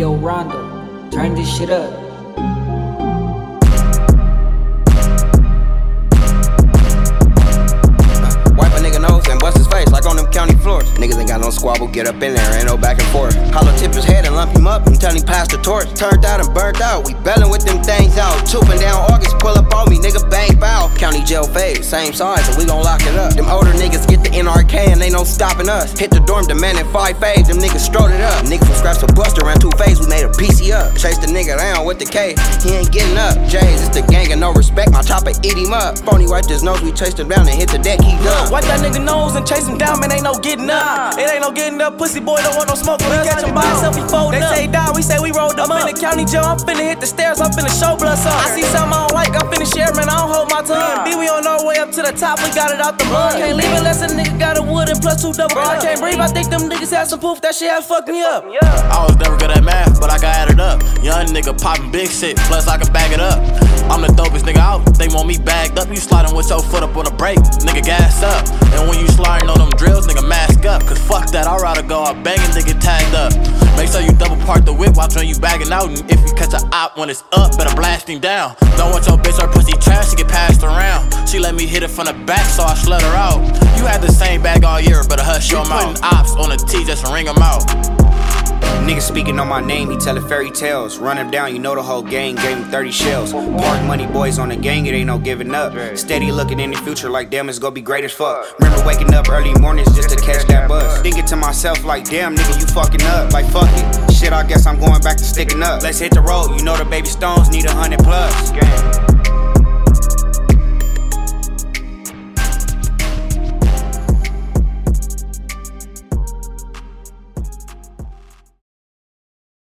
yo, Rondo, turn this shit up. Wipe a nigga nose and bust his face like on them county floors. Niggas ain't got no squabble, get up in there, ain't no back and forth. Hollow tip his head and lump him up and tell him pass the torch. Turned out and burnt out, we bellin' with them things out. Chooping down August, pull up on me, nigga bang bow. County jail phase, same size, so we gon' lock it up. Them older ain't no stopping us. Hit the dorm demanding five fades, them niggas strode it up. Nigga from scratch to Buster ran two phase, we made a PC up. Chase the nigga down with the K, he ain't getting up. Jays, it's the gang and no respect, my chopper eat him up. Phony wiped his nose, we chased him down and hit the deck, he done. Wipe that nigga nose and chase him down, man. Ain't no getting up. It ain't no getting up. Pussy boy don't want no smoke. We catch him by himself, he folding They up. say die, we say we rolled up. I'm them in the county jail, I'm finna hit the stairs, I'm finna show blood sauce. I see something I don't like, I'm finna share, man. I don't hold my tongue. B, we on our way up to the top, we got it out the mud. Can't leave it unless a nigga got a plus two double. I can't breathe, I think them niggas had some poof, that shit had fucked me up. I was never good at math, but I got added up. Young nigga popping big shit, plus I can bag it up. I'm the dopest nigga out, they want me bagged up. You sliding with your foot up on the brake, nigga gas up. And when you sliding on them drills, nigga mask up. Cause fuck that, I'd rather go out banging, nigga tagged up. Make sure you double park the whip while when you bagging out. And if you catch a op when it's up, better blast him down. Don't want your bitch or pussy trash to get passed around. She let me hit it from the back, so I slid her out. You had the same bag all year, but I hush your mouth. ops on the T just to ring them out. Niggas speaking on my name, he telling fairy tales. Run him down, you know the whole gang gave him 30 shells. Park money boys on the gang, it ain't no giving up. Steady looking in the future like damn, it's gonna be great as fuck. Remember waking up early mornings just to catch that bus. Thinking to myself like damn, nigga, you fucking up. Like fuck it. Shit, I guess I'm going back to sticking up. Let's hit the road, you know the baby stones need a hundred plus.